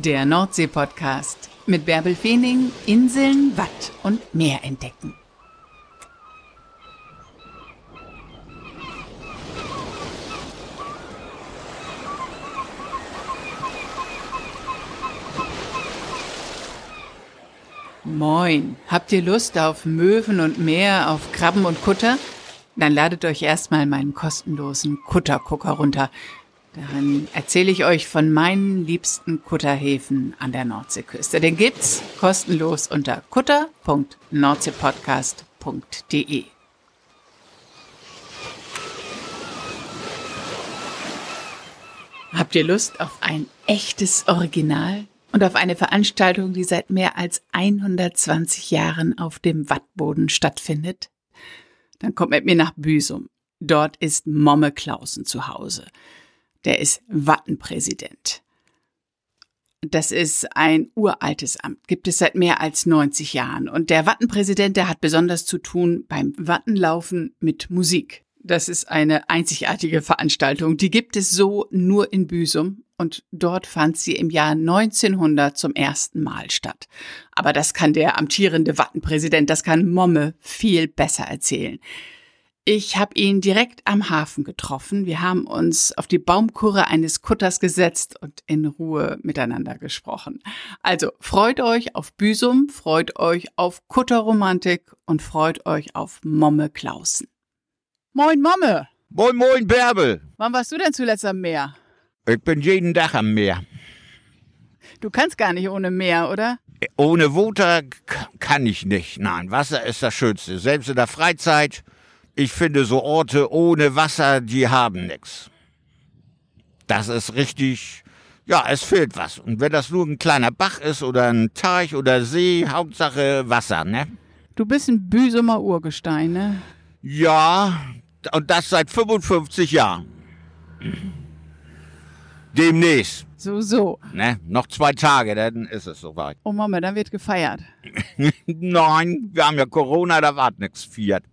Der Nordsee-Podcast mit Bärbel Feening, Inseln, Watt und Meer entdecken. Moin, habt ihr Lust auf Möwen und Meer, auf Krabben und Kutter? Dann ladet euch erstmal meinen kostenlosen Kuttergucker runter. Darin erzähle ich euch von meinen liebsten Kutterhäfen an der Nordseeküste. Den gibt's kostenlos unter kutter.nordseepodcast.de. Habt ihr Lust auf ein echtes Original und auf eine Veranstaltung, die seit mehr als 120 Jahren auf dem Wattboden stattfindet? Dann kommt mit mir nach Büsum. Dort ist Momme Klausen zu Hause. Der ist Wattenpräsident. Das ist ein uraltes Amt, gibt es seit mehr als 90 Jahren. Und der Wattenpräsident, der hat besonders zu tun beim Wattenlaufen mit Musik. Das ist eine einzigartige Veranstaltung. Die gibt es so nur in Büsum und dort fand sie im Jahr 1900 zum ersten Mal statt. Aber das kann der amtierende Wattenpräsident, das kann Momme viel besser erzählen. Ich habe ihn direkt am Hafen getroffen. Wir haben uns auf die Baumkurre eines Kutters gesetzt und in Ruhe miteinander gesprochen. Also freut euch auf Büsum, freut euch auf Kutterromantik und freut euch auf Momme Klausen. Moin Momme! Moin, moin, Bärbel. Wann warst du denn zuletzt am Meer? Ich bin jeden Tag am Meer. Du kannst gar nicht ohne Meer, oder? Ohne Water kann ich nicht. Nein, Wasser ist das Schönste. Selbst in der Freizeit. Ich finde so Orte ohne Wasser, die haben nichts. Das ist richtig, ja, es fehlt was. Und wenn das nur ein kleiner Bach ist oder ein Teich oder See, Hauptsache Wasser, ne? Du bist ein Büsumer Urgestein, ne? Ja, und das seit 55 Jahren. Demnächst. So, so. Ne? Noch zwei Tage, dann ist es soweit. Oh Mama, dann wird gefeiert. Nein, wir haben ja Corona, da war nichts Fiat.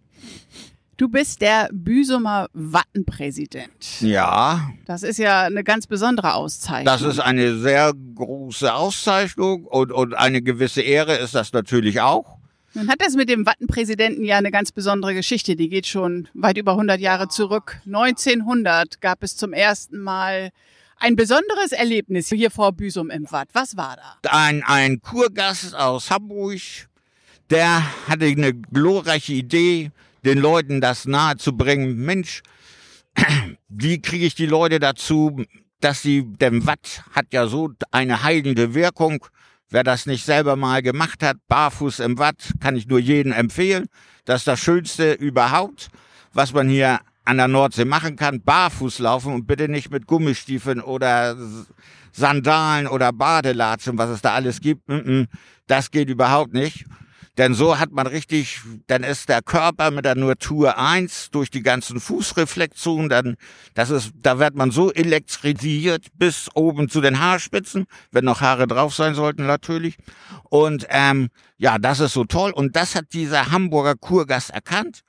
Du bist der Büsumer Wattenpräsident. Ja. Das ist ja eine ganz besondere Auszeichnung. Das ist eine sehr große Auszeichnung und, und eine gewisse Ehre ist das natürlich auch. Nun hat das mit dem Wattenpräsidenten ja eine ganz besondere Geschichte. Die geht schon weit über 100 Jahre zurück. 1900 gab es zum ersten Mal ein besonderes Erlebnis hier vor Büsum im Watt. Was war da? Ein, ein Kurgast aus Hamburg, der hatte eine glorreiche Idee, den Leuten das nahe zu bringen. Mensch, wie kriege ich die Leute dazu, dass sie, denn Watt hat ja so eine heilende Wirkung. Wer das nicht selber mal gemacht hat, barfuß im Watt, kann ich nur jedem empfehlen. Das ist das Schönste überhaupt, was man hier an der Nordsee machen kann. Barfuß laufen und bitte nicht mit Gummistiefeln oder Sandalen oder Badelatschen, was es da alles gibt. Das geht überhaupt nicht. Denn so hat man richtig, dann ist der Körper mit der Natur eins durch die ganzen Fußreflexionen, dann, das ist, da wird man so elektrisiert bis oben zu den Haarspitzen, wenn noch Haare drauf sein sollten natürlich. Und ähm, ja, das ist so toll. Und das hat dieser Hamburger Kurgast erkannt.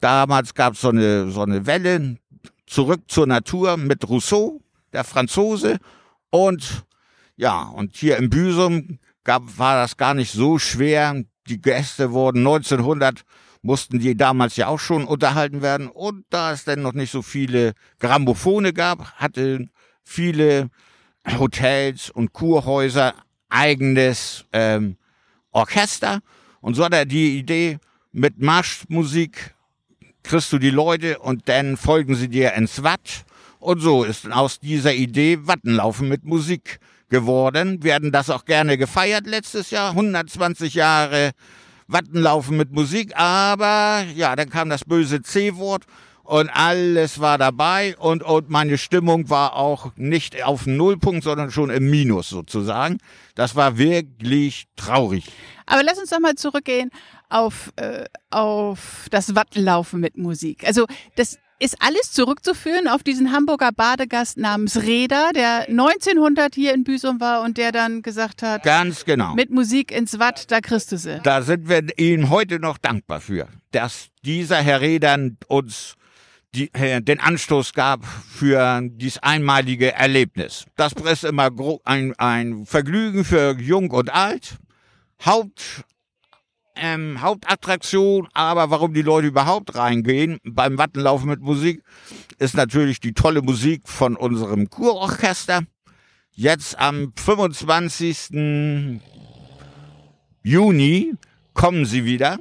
Damals gab es so eine, so eine Welle zurück zur Natur mit Rousseau, der Franzose. Und ja, und hier im Büsum gab, war das gar nicht so schwer, die Gäste wurden 1900 mussten die damals ja auch schon unterhalten werden. Und da es denn noch nicht so viele Grammophone gab, hatten viele Hotels und Kurhäuser eigenes ähm, Orchester. Und so hat er die Idee mit Marschmusik kriegst du die Leute und dann folgen sie dir ins Watt. Und so ist aus dieser Idee Wattenlaufen mit Musik geworden. Hatten das auch gerne gefeiert letztes Jahr, 120 Jahre Wattenlaufen mit Musik, aber ja, dann kam das böse C-Wort und alles war dabei und, und meine Stimmung war auch nicht auf Nullpunkt, sondern schon im Minus sozusagen. Das war wirklich traurig. Aber lass uns doch mal zurückgehen auf, äh, auf das Wattenlaufen mit Musik. Also das ist alles zurückzuführen auf diesen Hamburger Badegast namens Reda, der 1900 hier in Büsum war und der dann gesagt hat, ganz genau, mit Musik ins Watt, da kriegst du sie. Da sind wir ihm heute noch dankbar für, dass dieser Herr Reda uns die, äh, den Anstoß gab für dieses einmalige Erlebnis. Das ist immer ein, ein Vergnügen für Jung und Alt. Haupt, ähm, Hauptattraktion, aber warum die Leute überhaupt reingehen beim Wattenlaufen mit Musik, ist natürlich die tolle Musik von unserem Kurorchester. Jetzt am 25. Juni kommen sie wieder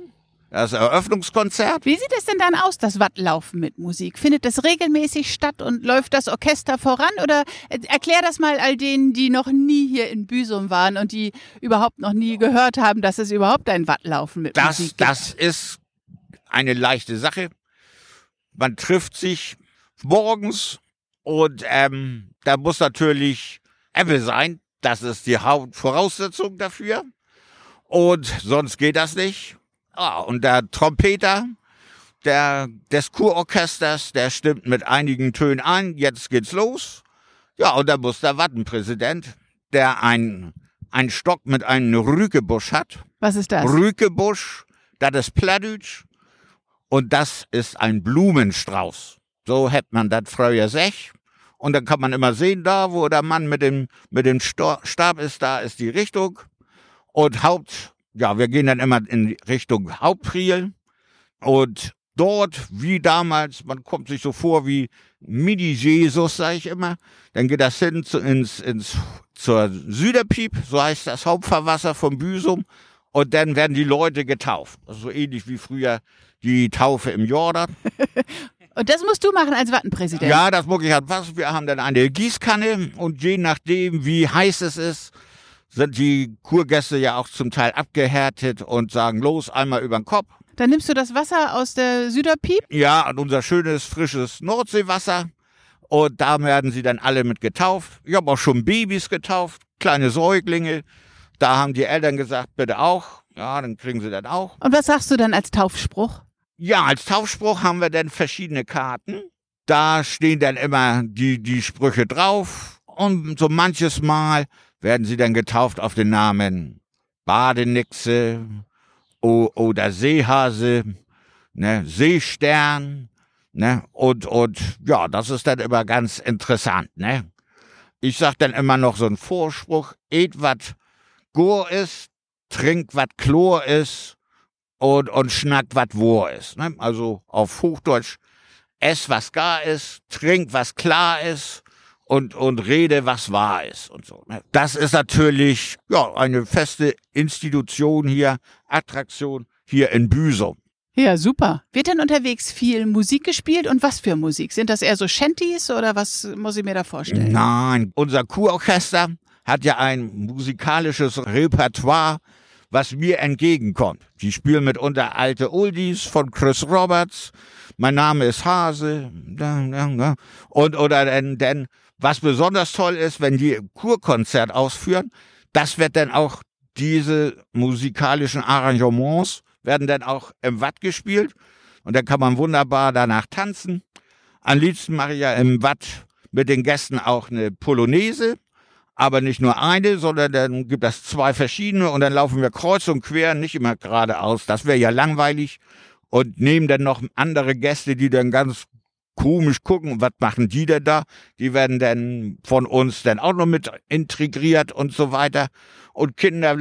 das Eröffnungskonzert. Wie sieht es denn dann aus, das Wattlaufen mit Musik? Findet das regelmäßig statt und läuft das Orchester voran? Oder äh, erklär das mal all denen, die noch nie hier in Büsum waren und die überhaupt noch nie gehört haben, dass es überhaupt ein Wattlaufen mit das, Musik gibt. Das ist eine leichte Sache. Man trifft sich morgens und ähm, da muss natürlich Apple sein. Das ist die Hauptvoraussetzung dafür. Und sonst geht das nicht. Ah, und der Trompeter der, des Kurorchesters, der stimmt mit einigen Tönen ein. Jetzt geht's los. Ja, und da muss der Wattenpräsident, der ein, ein Stock mit einem Rükebusch hat. Was ist das? Rükebusch, das ist Plattdeutsch. Und das ist ein Blumenstrauß. So hätte man das früher sech. Und dann kann man immer sehen, da, wo der Mann mit dem, mit dem Stab ist, da ist die Richtung. Und Haupt, ja, wir gehen dann immer in Richtung Hauptpriel und dort, wie damals, man kommt sich so vor wie Mini-Jesus, sage ich immer, dann geht das hin zu, ins, ins, zur Süderpiep, so heißt das Hauptverwasser vom Büsum, und dann werden die Leute getauft. Also so ähnlich wie früher die Taufe im Jordan. Und das musst du machen als Wattenpräsident? Ja, das muss ich halt was. Wir haben dann eine Gießkanne und je nachdem, wie heiß es ist, sind die Kurgäste ja auch zum Teil abgehärtet und sagen, los, einmal über den Kopf. Dann nimmst du das Wasser aus der Süderpiep? Ja, und unser schönes, frisches Nordseewasser. Und da werden sie dann alle mit getauft. Ich habe auch schon Babys getauft, kleine Säuglinge. Da haben die Eltern gesagt, bitte auch. Ja, dann kriegen sie das auch. Und was sagst du dann als Taufspruch? Ja, als Taufspruch haben wir dann verschiedene Karten. Da stehen dann immer die, die Sprüche drauf. Und so manches Mal werden sie dann getauft auf den Namen Badenixe oder Seehase, ne, Seestern, ne, und, und, ja, das ist dann immer ganz interessant, ne. Ich sag dann immer noch so einen Vorspruch, et wat Gur ist, trink wat Chlor ist und, und schnack wat Wor ist, ne. Also auf Hochdeutsch, ess was gar ist, trink was klar ist und, und rede, was wahr ist und so. Das ist natürlich ja, eine feste Institution hier, Attraktion hier in Büsum. Ja, super. Wird denn unterwegs viel Musik gespielt und was für Musik? Sind das eher so Shanties oder was muss ich mir da vorstellen? Nein, unser Kurorchester hat ja ein musikalisches Repertoire, was mir entgegenkommt. Die spielen mitunter alte Oldies von Chris Roberts. Mein Name ist Hase. Und, oder denn, denn was besonders toll ist, wenn die Kurkonzert ausführen, das wird dann auch diese musikalischen Arrangements werden dann auch im Watt gespielt und dann kann man wunderbar danach tanzen. Am liebsten mache ich ja im Watt mit den Gästen auch eine Polonaise, aber nicht nur eine, sondern dann gibt es zwei verschiedene und dann laufen wir kreuz und quer, nicht immer geradeaus. Das wäre ja langweilig und nehmen dann noch andere Gäste, die dann ganz komisch gucken, was machen die denn da? Die werden dann von uns dann auch noch mit integriert und so weiter. Und Kinder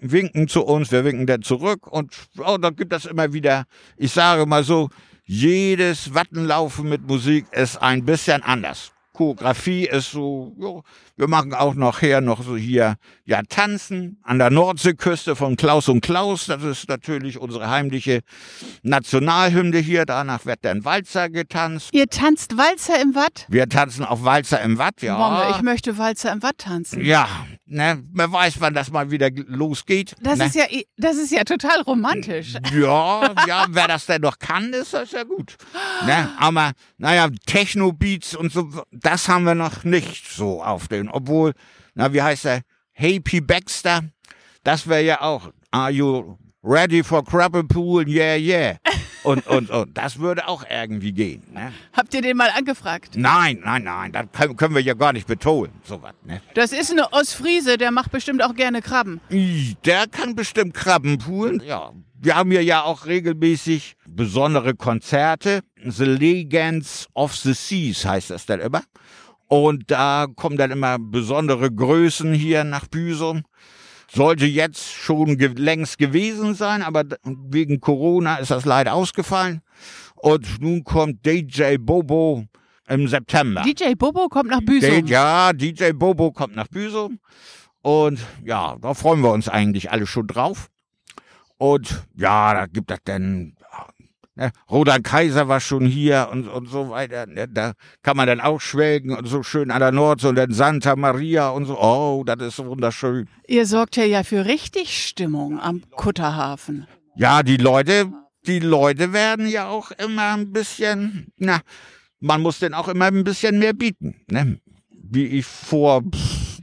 winken zu uns, wir winken dann zurück und oh, da gibt es immer wieder, ich sage mal so, jedes Wattenlaufen mit Musik ist ein bisschen anders. Choreografie ist so, jo, wir machen auch noch her noch so hier, ja, tanzen an der Nordseeküste von Klaus und Klaus. Das ist natürlich unsere heimliche Nationalhymne hier. Danach wird dann Walzer getanzt. Ihr tanzt Walzer im Watt? Wir tanzen auch Walzer im Watt, ja. Mama, ich möchte Walzer im Watt tanzen. Ja, ne, wer weiß, wann das mal wieder losgeht. Das ne? ist ja, das ist ja total romantisch. Ja, ja, wer das denn noch kann, ist das ja gut. Ne? Aber, naja, Techno-Beats und so, das haben wir noch nicht so auf den obwohl, na, wie heißt er? Happy Baxter, das wäre ja auch, are you ready for Crabble Pool? Yeah, yeah. Und, und, und das würde auch irgendwie gehen. Ne? Habt ihr den mal angefragt? Nein, nein, nein, das können wir ja gar nicht betonen, sowas. Ne? Das ist eine Ostfriese, der macht bestimmt auch gerne Krabben. Der kann bestimmt Krabben poolen, ja. Wir haben hier ja auch regelmäßig besondere Konzerte. The Legends of the Seas heißt das dann immer. Und da kommen dann immer besondere Größen hier nach Büsum. Sollte jetzt schon ge längst gewesen sein, aber wegen Corona ist das leider ausgefallen. Und nun kommt DJ Bobo im September. DJ Bobo kommt nach Büsum. ja, DJ Bobo kommt nach Büsum. Und ja, da freuen wir uns eigentlich alle schon drauf. Und ja, da gibt es dann Ne? Rodan Kaiser war schon hier und, und so weiter. Ne? Da kann man dann auch schwelgen und so schön an der Nordsee und dann Santa Maria und so. Oh, das ist wunderschön. Ihr sorgt ja ja für richtig Stimmung am Kutterhafen. Ja, die Leute, die Leute werden ja auch immer ein bisschen, na, man muss denn auch immer ein bisschen mehr bieten. Ne? Wie ich vor,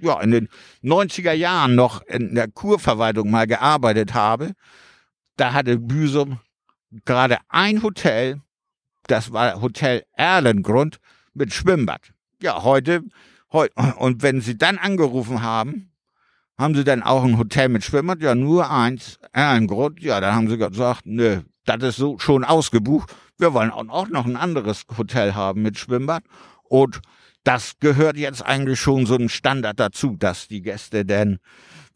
ja, in den 90er Jahren noch in der Kurverwaltung mal gearbeitet habe, da hatte Büsum gerade ein Hotel, das war Hotel Erlengrund mit Schwimmbad. Ja, heute, heute, und wenn sie dann angerufen haben, haben sie dann auch ein Hotel mit Schwimmbad? Ja, nur eins, Erlengrund. Ja, dann haben sie gesagt, nö, das ist so schon ausgebucht. Wir wollen auch noch ein anderes Hotel haben mit Schwimmbad. Und das gehört jetzt eigentlich schon so ein Standard dazu, dass die Gäste denn,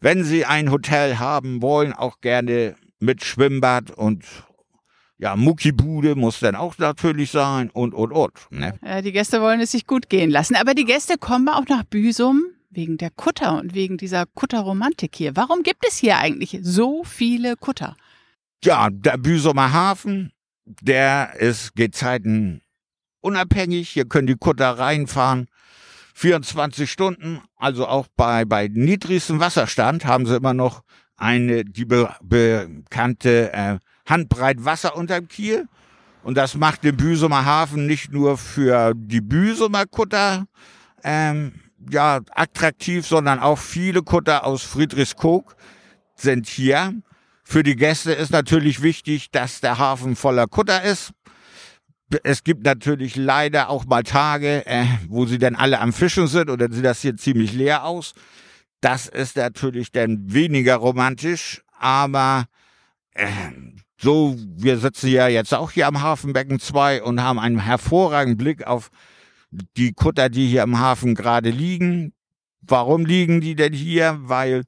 wenn sie ein Hotel haben wollen, auch gerne mit Schwimmbad und ja, Muckibude muss dann auch natürlich sein und, und, und. Ne? Ja, die Gäste wollen es sich gut gehen lassen. Aber die Gäste kommen auch nach Büsum wegen der Kutter und wegen dieser Kutterromantik hier. Warum gibt es hier eigentlich so viele Kutter? Ja, der Büsumer Hafen, der ist Gezeiten unabhängig. Hier können die Kutter reinfahren. 24 Stunden, also auch bei, bei niedrigstem Wasserstand haben sie immer noch eine, die be bekannte äh, Handbreit Wasser unterm Kiel. Und das macht den Büsumer Hafen nicht nur für die Büsumer Kutter ähm, ja, attraktiv, sondern auch viele Kutter aus Friedrichskoog sind hier. Für die Gäste ist natürlich wichtig, dass der Hafen voller Kutter ist. Es gibt natürlich leider auch mal Tage, äh, wo sie dann alle am Fischen sind und dann sieht das hier ziemlich leer aus. Das ist natürlich dann weniger romantisch, aber äh, so, wir sitzen ja jetzt auch hier am Hafenbecken 2 und haben einen hervorragenden Blick auf die Kutter, die hier im Hafen gerade liegen. Warum liegen die denn hier? Weil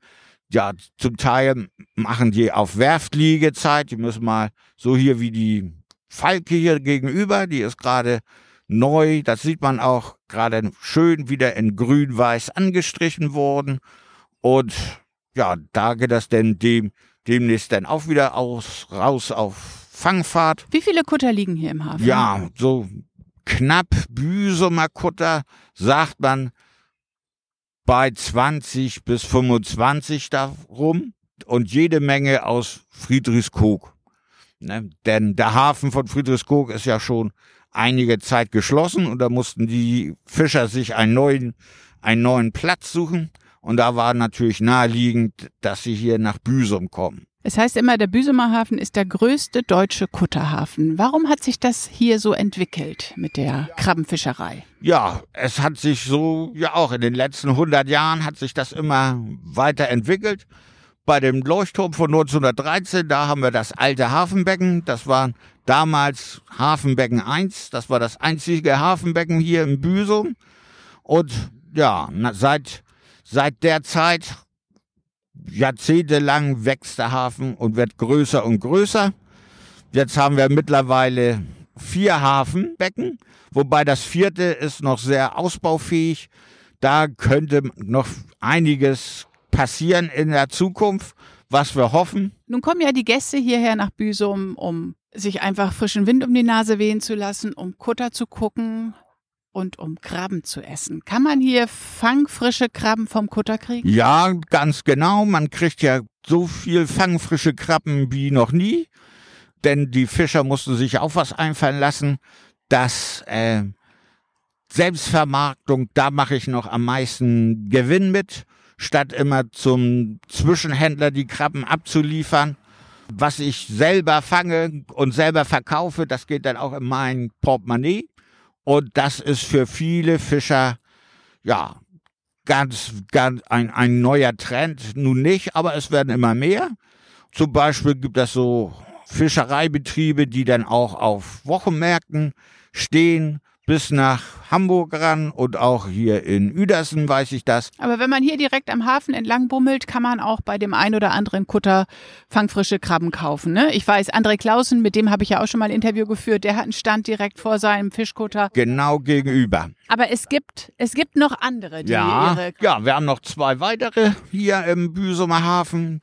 ja, zum Teil machen die auf Werftliegezeit. Die müssen mal so hier wie die Falke hier gegenüber, die ist gerade neu. Das sieht man auch gerade schön wieder in grün-weiß angestrichen worden. Und ja, da geht das denn dem demnächst dann auch wieder aus, raus auf Fangfahrt. Wie viele Kutter liegen hier im Hafen? Ja, so knapp Büsumer Kutter, sagt man, bei 20 bis 25 darum und jede Menge aus Friedrichskoog. Ne? Denn der Hafen von Friedrichskoog ist ja schon einige Zeit geschlossen und da mussten die Fischer sich einen neuen, einen neuen Platz suchen. Und da war natürlich naheliegend, dass sie hier nach Büsum kommen. Es heißt immer, der Büsumer Hafen ist der größte deutsche Kutterhafen. Warum hat sich das hier so entwickelt mit der Krabbenfischerei? Ja, es hat sich so, ja auch in den letzten 100 Jahren hat sich das immer weiterentwickelt. Bei dem Leuchtturm von 1913, da haben wir das alte Hafenbecken. Das war damals Hafenbecken 1. Das war das einzige Hafenbecken hier im Büsum. Und ja, seit Seit der Zeit, jahrzehntelang wächst der Hafen und wird größer und größer. Jetzt haben wir mittlerweile vier Hafenbecken, wobei das vierte ist noch sehr ausbaufähig. Da könnte noch einiges passieren in der Zukunft, was wir hoffen. Nun kommen ja die Gäste hierher nach Büsum, um sich einfach frischen Wind um die Nase wehen zu lassen, um Kutter zu gucken, und um Krabben zu essen. Kann man hier fangfrische Krabben vom Kutter kriegen? Ja, ganz genau. Man kriegt ja so viel fangfrische Krabben wie noch nie. Denn die Fischer mussten sich auch was einfallen lassen, dass äh, Selbstvermarktung, da mache ich noch am meisten Gewinn mit, statt immer zum Zwischenhändler die Krabben abzuliefern. Was ich selber fange und selber verkaufe, das geht dann auch in mein Portemonnaie. Und das ist für viele Fischer, ja, ganz, ganz ein, ein neuer Trend. Nun nicht, aber es werden immer mehr. zum Beispiel gibt es so Fischereibetriebe, die dann auch auf Wochenmärkten stehen, bis nach Hamburg ran und auch hier in Uedersen weiß ich das. Aber wenn man hier direkt am Hafen entlang bummelt, kann man auch bei dem ein oder anderen Kutter fangfrische Krabben kaufen. Ne? Ich weiß, André Clausen, mit dem habe ich ja auch schon mal ein Interview geführt, der hat einen Stand direkt vor seinem Fischkutter. Genau gegenüber. Aber es gibt, es gibt noch andere, die Ja, ihre ja, wir haben noch zwei weitere hier im Büsumer Hafen.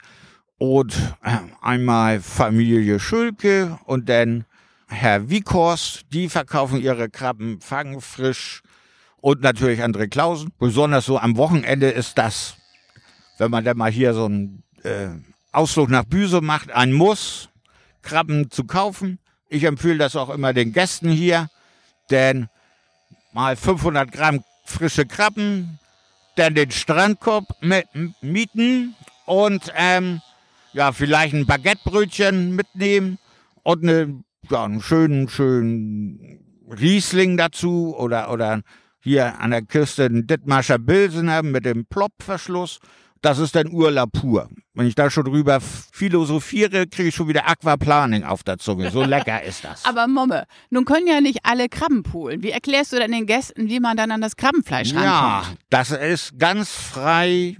Und äh, einmal Familie Schulke und dann Herr Wiekhorst. Die verkaufen ihre Krabben fangfrisch. Und natürlich André Clausen. Besonders so am Wochenende ist das, wenn man dann mal hier so einen äh, Ausflug nach Büsum macht, ein Muss, Krabben zu kaufen. Ich empfehle das auch immer den Gästen hier, denn mal 500 Gramm frische Krabben, dann den Strandkorb mieten und ähm, ja, vielleicht ein Baguettebrötchen mitnehmen und eine, ja, einen schönen, schönen Riesling dazu oder, oder hier an der Küste einen Dittmarscher Bilsener mit dem Plopverschluss. Das ist dann Urlaub pur. Wenn ich da schon drüber philosophiere, kriege ich schon wieder Aquaplaning auf der Zunge. So lecker ist das. Aber Momme, nun können ja nicht alle Krabben poolen. Wie erklärst du denn den Gästen, wie man dann an das Krabbenfleisch Ja, rankommt? das ist ganz frei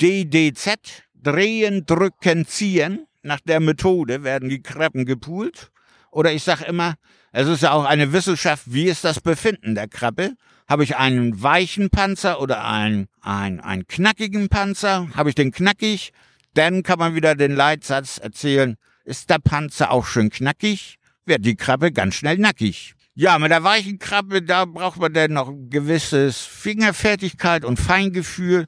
DDZ, drehen, drücken, ziehen. Nach der Methode werden die Krabben gepoolt. Oder ich sage immer, es ist ja auch eine Wissenschaft, wie ist das Befinden der Krabbe? Habe ich einen weichen Panzer oder einen, einen, einen knackigen Panzer? Habe ich den knackig? Dann kann man wieder den Leitsatz erzählen, ist der Panzer auch schön knackig, wird die Krabbe ganz schnell nackig. Ja, mit der weichen Krabbe, da braucht man dann noch ein gewisses Fingerfertigkeit und Feingefühl.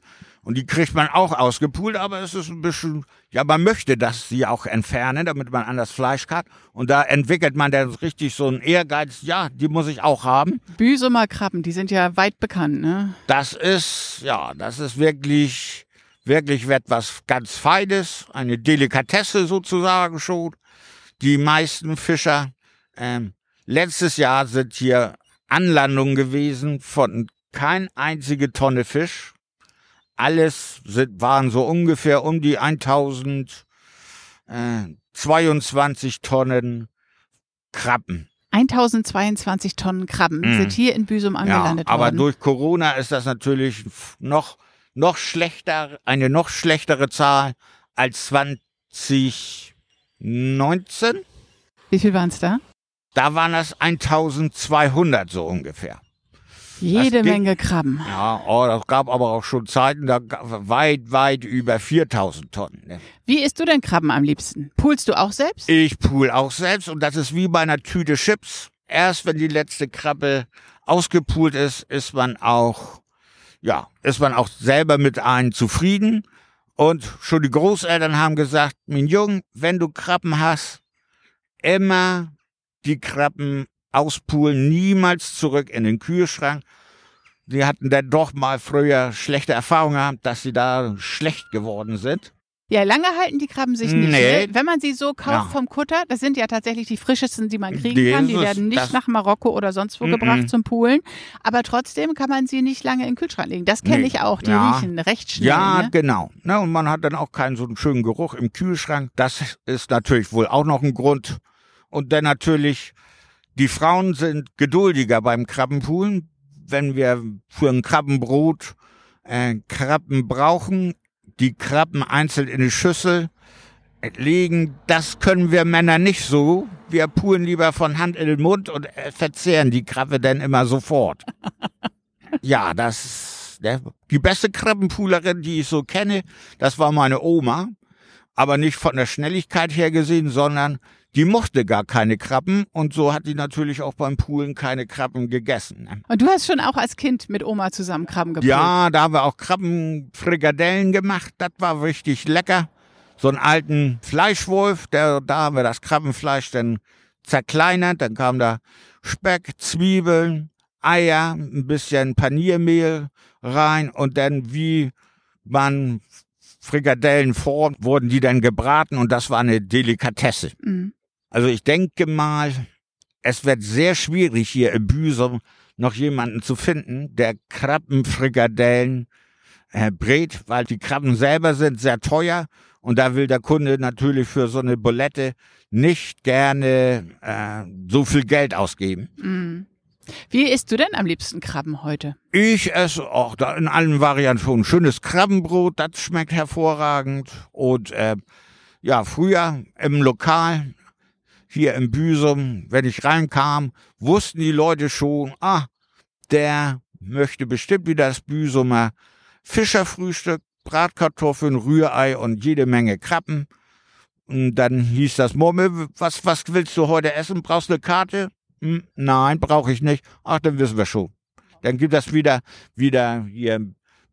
Und die kriegt man auch ausgepult, aber es ist ein bisschen, ja, man möchte das sie auch entfernen, damit man an das Fleisch kann. Und da entwickelt man dann richtig so einen Ehrgeiz, ja, die muss ich auch haben. Büsumer Krabben, die sind ja weit bekannt, ne? Das ist, ja, das ist wirklich, wirklich etwas ganz Feines, eine Delikatesse sozusagen schon. Die meisten Fischer, ähm, letztes Jahr sind hier Anlandungen gewesen von kein einzige Tonne Fisch. Alles sind, waren so ungefähr um die 1022 Tonnen Krabben. 1022 Tonnen Krabben Mhm. sind hier in Büsum angelandet aber worden. durch Corona ist das natürlich noch, noch schlechter, eine noch schlechtere Zahl als 2019. Wie viel waren es da? Da waren das 1200 so ungefähr. Jede Menge Krabben. Ja, oh, das gab aber auch schon Zeiten, da weit, weit über 4000 Tonnen. Ne? Wie isst du denn Krabben am liebsten? Poolst du auch selbst? Ich pool auch selbst und das ist wie bei einer Tüte Chips. Erst wenn die letzte Krabbe ausgepult ist, ist man auch, ja, ist man auch selber mit einem zufrieden. Und schon die Großeltern haben gesagt, mein Junge, wenn du Krabben hast, immer die Krabben auspulen, niemals zurück in den Kühlschrank. Die hatten dann doch mal früher schlechte Erfahrungen gehabt, dass sie da schlecht geworden sind. Ja, lange halten die Krabben sich nicht. Nee. Ne? Wenn man sie so kauft Ja. vom Kutter, das sind ja tatsächlich die frischesten, die man kriegen Die kann. Die werden nicht nach Marokko oder sonst wo Mhm. gebracht zum Poolen. Aber trotzdem kann man sie nicht lange in den Kühlschrank legen. Das kenne Nee. ich auch. Die Ja. riechen recht schnell. Ja, ne? genau. Ne, und man hat dann auch keinen so einen schönen Geruch im Kühlschrank. Das ist natürlich wohl auch noch ein Grund. Und dann natürlich, die Frauen sind geduldiger beim Krabbenpoolen. Wenn wir für ein Krabbenbrot äh, Krabben brauchen, die Krabben einzeln in eine Schüssel legen, das können wir Männer nicht so. Wir poolen lieber von Hand in den Mund und äh, verzehren die Krabbe dann immer sofort. Ja, das, der, die beste Krabbenpoolerin, die ich so kenne, das war meine Oma. Aber nicht von der Schnelligkeit her gesehen, sondern die mochte gar keine Krabben und so hat die natürlich auch beim Poolen keine Krabben gegessen. ne? Und du hast schon auch als Kind mit Oma zusammen Krabben gepult. Ja, da haben wir auch Krabbenfrikadellen gemacht. Das war richtig lecker. So einen alten Fleischwolf, der, da haben wir das Krabbenfleisch dann zerkleinert. Dann kam da Speck, Zwiebeln, Eier, ein bisschen Paniermehl rein und dann wie man Frikadellen formt, wurden die dann gebraten und das war eine Delikatesse. Mhm. Also ich denke mal, es wird sehr schwierig hier in Büsum noch jemanden zu finden, der Krabbenfrikadellen äh, brät, weil die Krabben selber sind sehr teuer Und da will der Kunde natürlich für so eine Bulette nicht gerne äh, so viel Geld ausgeben. Mhm. Wie isst du denn am liebsten Krabben heute? Ich esse auch da in allen Varianten schon schönes Krabbenbrot, das schmeckt hervorragend. Und äh, ja, früher im Lokal hier im Büsum, wenn ich reinkam, wussten die Leute schon, ah, der möchte bestimmt wieder das Büsumer Fischerfrühstück, Bratkartoffeln, Rührei und jede Menge Krabben. Und dann hieß das, Murmel, was, was willst du heute essen? Brauchst du eine Karte? Hm, nein, brauche ich nicht. Ach, dann wissen wir schon. Dann gibt das wieder, wieder hier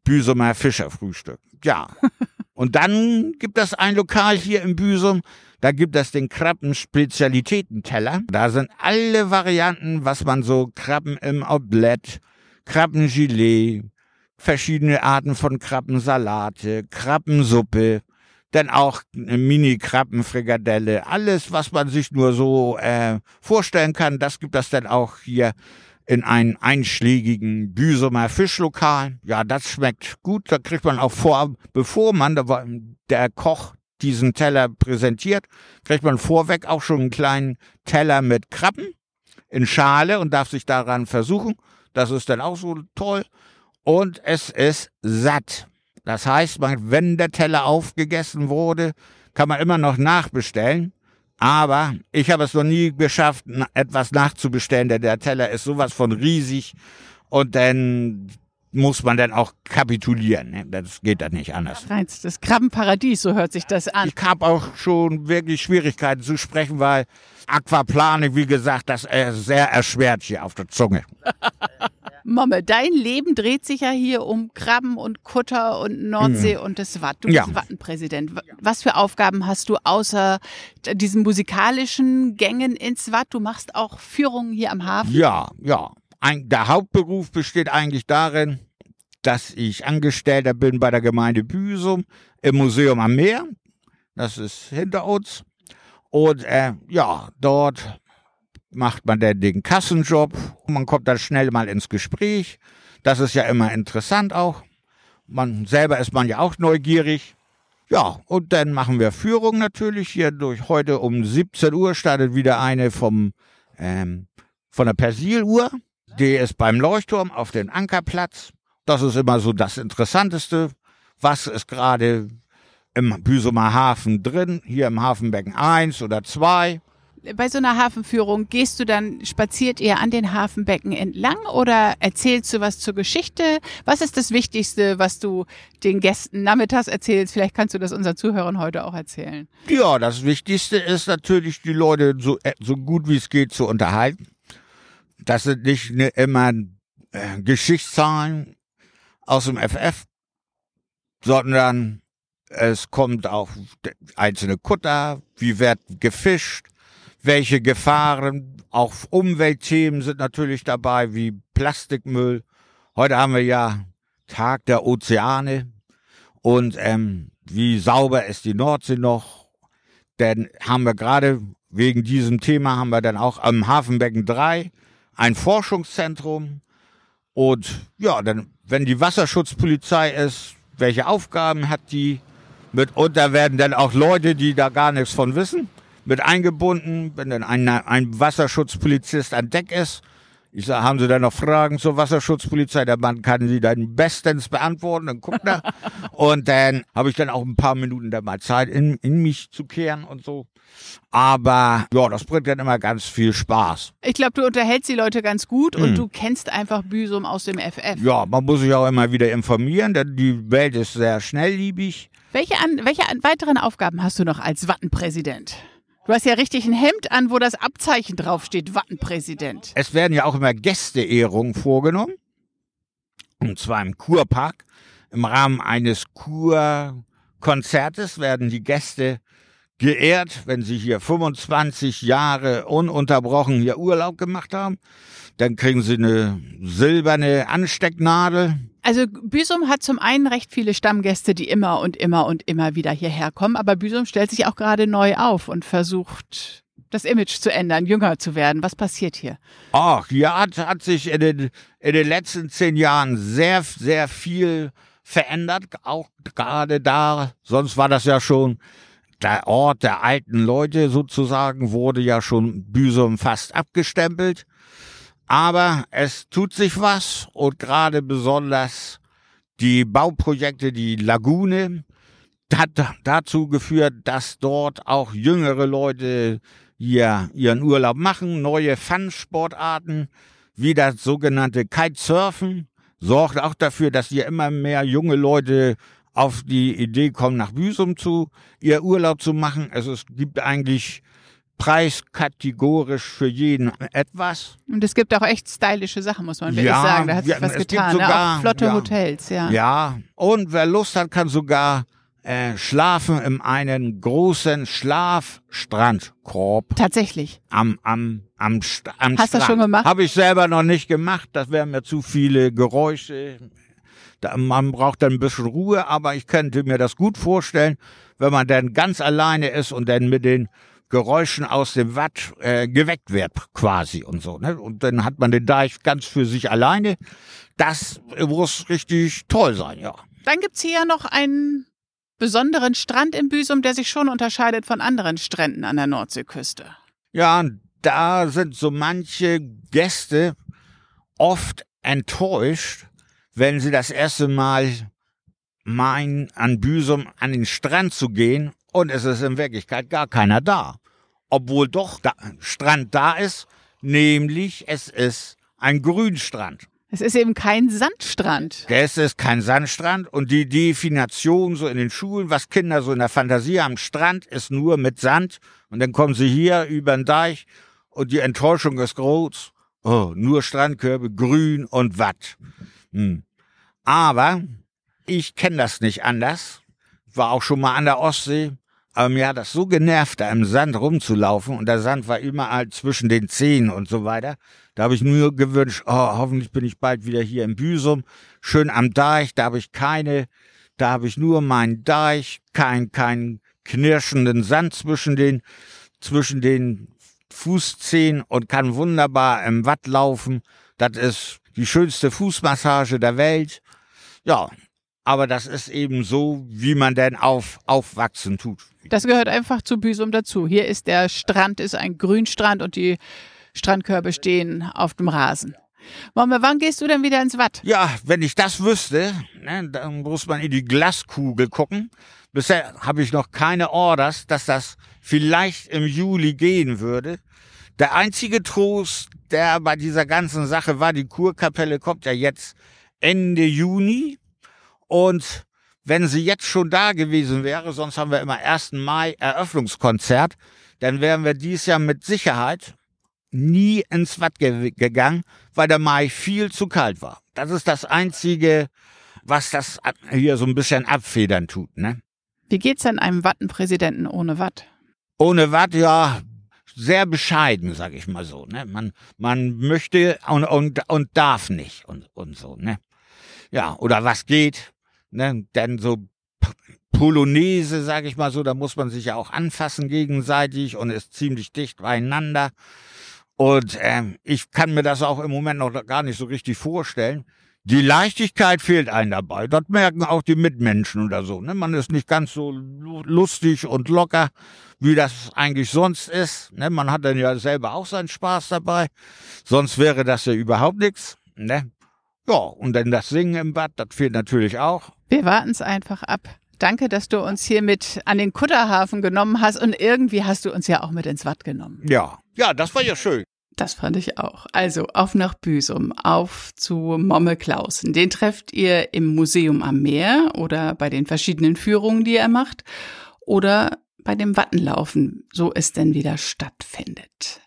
Büsumer Fischerfrühstück. Ja. Und dann gibt es ein Lokal hier im Büsum, da gibt es den Krabben-Spezialitätenteller. Da sind alle Varianten, was man so Krabben im Oblett, Krabbengelee, verschiedene Arten von Krabbensalate, Krabbensuppe, dann auch Mini-Krabbenfrikadelle, alles, was man sich nur so äh, vorstellen kann, das gibt es dann auch hier in einem einschlägigen Büsumer Fischlokal. Ja, das schmeckt gut. Da kriegt man auch vor, bevor man, der Koch diesen Teller präsentiert, kriegt man vorweg auch schon einen kleinen Teller mit Krabben in Schale und darf sich daran versuchen. Das ist dann auch so toll. Und es ist satt. Das heißt, wenn der Teller aufgegessen wurde, kann man immer noch nachbestellen. Aber ich habe es noch nie geschafft, etwas nachzubestellen, denn der Teller ist sowas von riesig. Und dann muss man dann auch kapitulieren. Ne? Das geht dann nicht anders. Das Krabbenparadies, so hört sich das an. Ich habe auch schon wirklich Schwierigkeiten zu sprechen, weil Aquaplane, wie gesagt, das ist sehr erschwert hier auf der Zunge. Momme, dein Leben dreht sich ja hier um Krabben und Kutter und Nordsee mhm. und das Watt. Du bist ja. Wattenpräsident. Was für Aufgaben hast du außer diesen musikalischen Gängen ins Watt? Du machst auch Führungen hier am Hafen? Ja, ja. Ein, der Hauptberuf besteht eigentlich darin, dass ich Angestellter bin bei der Gemeinde Büsum im Museum am Meer. Das ist hinter uns. Und äh, ja, dort macht man dann den Kassenjob. Man kommt dann schnell mal ins Gespräch. Das ist ja immer interessant auch. Man selber ist man ja auch neugierig. Ja, und dann machen wir Führung natürlich. Hier durch heute um 17 Uhr startet wieder eine vom ähm, von der Persiluhr. Die ist beim Leuchtturm auf dem Ankerplatz. Das ist immer so das Interessanteste. Was ist gerade im Büsumer Hafen drin? Hier im Hafenbecken 1 oder 2. Bei so einer Hafenführung gehst du dann, spaziert ihr an den Hafenbecken entlang oder erzählst du was zur Geschichte? Was ist das Wichtigste, was du den Gästen nachmittags erzählst? Vielleicht kannst du das unseren Zuhörern heute auch erzählen. Ja, das Wichtigste ist natürlich, die Leute so, äh, so gut wie es geht zu unterhalten. Das sind nicht ne, immer äh, Geschichtszahlen aus dem FF, sondern es kommt auch einzelne Kutter, wie wird gefischt, welche Gefahren, auch Umweltthemen sind natürlich dabei, wie Plastikmüll. Heute haben wir ja Tag der Ozeane und ähm, wie sauber ist die Nordsee noch? Denn haben wir gerade wegen diesem Thema haben wir dann auch am Hafenbecken 3 ein Forschungszentrum und ja, dann wenn die Wasserschutzpolizei ist, welche Aufgaben hat die? Mitunter werden dann auch Leute, die da gar nichts von wissen, mit eingebunden, wenn dann ein, ein Wasserschutzpolizist an Deck ist. Ich sage, haben Sie da noch Fragen zur Wasserschutzpolizei? Der Mann kann sie dann bestens beantworten, dann guckt er. und dann habe ich dann auch ein paar Minuten da mal Zeit, in, in mich zu kehren und so. Aber ja, das bringt dann immer ganz viel Spaß. Ich glaube, du unterhältst die Leute ganz gut und hm. du kennst einfach Büsum aus dem FF. Ja, man muss sich auch immer wieder informieren, denn die Welt ist sehr schnellliebig. Welche, an, welche an weiteren Aufgaben hast du noch als Wattenpräsident? Du hast ja richtig ein Hemd an, wo das Abzeichen draufsteht, Wattenpräsident. Es werden ja auch immer Gästeehrungen vorgenommen. Und zwar im Kurpark. Im Rahmen eines Kurkonzertes werden die Gäste geehrt, wenn sie hier 25 Jahre ununterbrochen hier Urlaub gemacht haben. Dann kriegen sie eine silberne Anstecknadel also Büsum hat zum einen recht viele Stammgäste, die immer und immer und immer wieder hierher kommen, aber Büsum stellt sich auch gerade neu auf und versucht das Image zu ändern, jünger zu werden. Was passiert hier? Ach, hat, hat sich in den, in den letzten zehn Jahren sehr, sehr viel verändert, auch gerade da. Sonst war das ja schon der Ort der alten Leute sozusagen, wurde ja schon Büsum fast abgestempelt. Aber es tut sich was und gerade besonders die Bauprojekte, die Lagune, hat dazu geführt, dass dort auch jüngere Leute hier ihren Urlaub machen, neue Fun-Sportarten, wie das sogenannte Kitesurfen, sorgt auch dafür, dass hier immer mehr junge Leute auf die Idee kommen, nach Büsum zu, ihr Urlaub zu machen. Also es gibt eigentlich preiskategorisch für jeden etwas. Und es gibt auch echt stylische Sachen, muss man wirklich ja, sagen. Da hat sich ja, was getan. Sogar, ne? Auch flotte ja, Hotels, ja. Ja, und wer Lust hat, kann sogar äh, schlafen in einem großen Schlafstrandkorb. Tatsächlich. Am, am, am, St am Hast du schon gemacht? Habe ich selber noch nicht gemacht. Das wären mir zu viele Geräusche. Da, man braucht dann ein bisschen Ruhe, aber ich könnte mir das gut vorstellen, wenn man dann ganz alleine ist und dann mit den Geräuschen aus dem Watt äh, geweckt wird quasi und so. Ne? Und dann hat man den Deich ganz für sich alleine. Das muss richtig toll sein, ja. Dann gibt's hier noch einen besonderen Strand in Büsum, der sich schon unterscheidet von anderen Stränden an der Nordseeküste. Ja, da sind so manche Gäste oft enttäuscht, wenn sie das erste Mal meinen, an Büsum an den Strand zu gehen und es ist in Wirklichkeit gar keiner da. Obwohl doch da Strand da ist, nämlich es ist ein Grünstrand. Es ist eben kein Sandstrand. Es ist kein Sandstrand und die Definition so in den Schulen, was Kinder so in der Fantasie am Strand ist nur mit Sand und dann kommen sie hier über den Deich und die Enttäuschung ist groß. Oh, nur Strandkörbe, grün und Watt. Hm. Aber ich kenne das nicht anders. War auch schon mal an der Ostsee. Aber mir hat das so genervt, da im Sand rumzulaufen und der Sand war überall zwischen den Zehen und so weiter. Da habe ich nur gewünscht, oh, hoffentlich bin ich bald wieder hier im Büsum, schön am Deich, da habe ich keine, da habe ich nur meinen Deich, kein, kein knirschenden Sand zwischen den, zwischen den Fußzehen und kann wunderbar im Watt laufen. Das ist die schönste Fußmassage der Welt. Ja, aber das ist eben so, wie man denn auf, aufwachsen tut. Das gehört einfach zu Büsum dazu. Hier ist der Strand, ist ein Grünstrand und die Strandkörbe stehen auf dem Rasen. Mama, wann gehst du denn wieder ins Watt? Ja, wenn ich das wüsste, ne, dann muss man in die Glaskugel gucken. Bisher habe ich noch keine Orders, dass das vielleicht im Juli gehen würde. Der einzige Trost, der bei dieser ganzen Sache war, die Kurkapelle kommt ja jetzt Ende Juni. Und wenn sie jetzt schon da gewesen wäre, sonst haben wir immer 1. Mai Eröffnungskonzert, dann wären wir dies Jahr mit Sicherheit nie ins Watt ge gegangen, weil der Mai viel zu kalt war. Das ist das Einzige, was das hier so ein bisschen abfedern tut. Ne? Wie geht's denn einem Wattenpräsidenten ohne Watt? Ohne Watt, ja, sehr bescheiden, sag ich mal so. Ne? Man, man möchte und, und, und darf nicht und, und so. Ne? Ja, oder was geht, Ne? Denn so Polonaise, sage ich mal so, da muss man sich ja auch anfassen gegenseitig und ist ziemlich dicht beieinander. Und ähm, ich kann mir das auch im Moment noch gar nicht so richtig vorstellen. Die Leichtigkeit fehlt einem dabei. Das merken auch die Mitmenschen oder so. Ne? Man ist nicht ganz so lustig und locker, wie das eigentlich sonst ist. Ne? Man hat dann ja selber auch seinen Spaß dabei. Sonst wäre das ja überhaupt nichts. Ne? Ja, und dann das Singen im Bad, das fehlt natürlich auch. Wir warten es einfach ab. Danke, dass du uns hier mit an den Kutterhafen genommen hast und irgendwie hast du uns ja auch mit ins Watt genommen. Ja, ja, das war ja schön. Das fand ich auch. Also auf nach Büsum, auf zu Momme Klausen. Den trefft ihr im Museum am Meer oder bei den verschiedenen Führungen, die er macht oder bei dem Wattenlaufen, so es denn wieder stattfindet.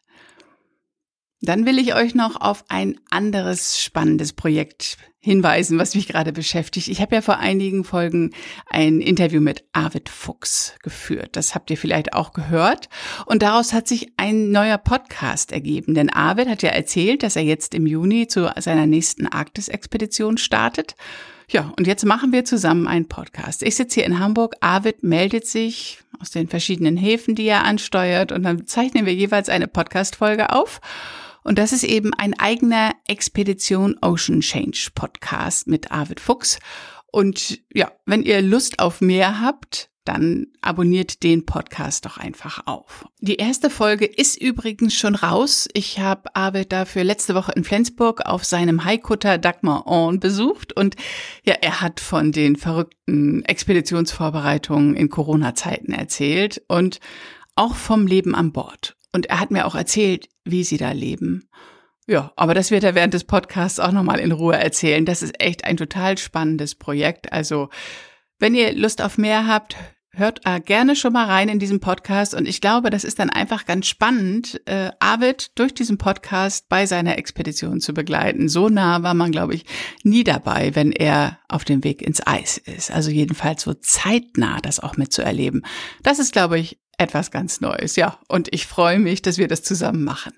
Dann will ich euch noch auf ein anderes spannendes Projekt hinweisen, was mich gerade beschäftigt. Ich habe ja vor einigen Folgen ein Interview mit Arvid Fuchs geführt. Das habt ihr vielleicht auch gehört. Und daraus hat sich ein neuer Podcast ergeben. Denn Arvid hat ja erzählt, dass er jetzt im Juni zu seiner nächsten Arktis-Expedition startet. Ja, und jetzt machen wir zusammen einen Podcast. Ich sitze hier in Hamburg, Arvid meldet sich aus den verschiedenen Häfen, die er ansteuert, und dann zeichnen wir jeweils eine Podcast-Folge auf. Und das ist eben ein eigener Expedition Ocean Change Podcast mit Arvid Fuchs. Und ja, wenn ihr Lust auf mehr habt, dann abonniert den Podcast doch einfach auf. Die erste Folge ist übrigens schon raus. Ich habe Arvid dafür letzte Woche in Flensburg auf seinem Haikutter Dagmar On besucht und ja, er hat von den verrückten Expeditionsvorbereitungen in Corona-Zeiten erzählt und auch vom Leben an Bord. Und er hat mir auch erzählt, wie sie da leben. Ja, aber das wird er während des Podcasts auch nochmal in Ruhe erzählen. Das ist echt ein total spannendes Projekt. Also, wenn ihr Lust auf mehr habt, hört äh, gerne schon mal rein in diesen Podcast. Und ich glaube, das ist dann einfach ganz spannend, äh, Arvid durch diesen Podcast bei seiner Expedition zu begleiten. So nah war man, glaube ich, nie dabei, wenn er auf dem Weg ins Eis ist. Also jedenfalls so zeitnah das auch mitzuerleben. Das ist, glaube ich, etwas ganz Neues. Ja, und ich freue mich, dass wir das zusammen machen.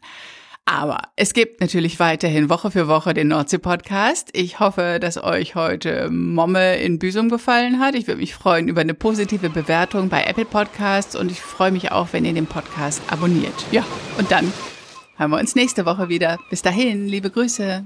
Aber es gibt natürlich weiterhin Woche für Woche den Nordsee-Podcast. Ich hoffe, dass euch heute Momme in Büsum gefallen hat. Ich würde mich freuen über eine positive Bewertung bei Apple Podcasts und ich freue mich auch, wenn ihr den Podcast abonniert. Ja, und dann hören wir uns nächste Woche wieder. Bis dahin, liebe Grüße.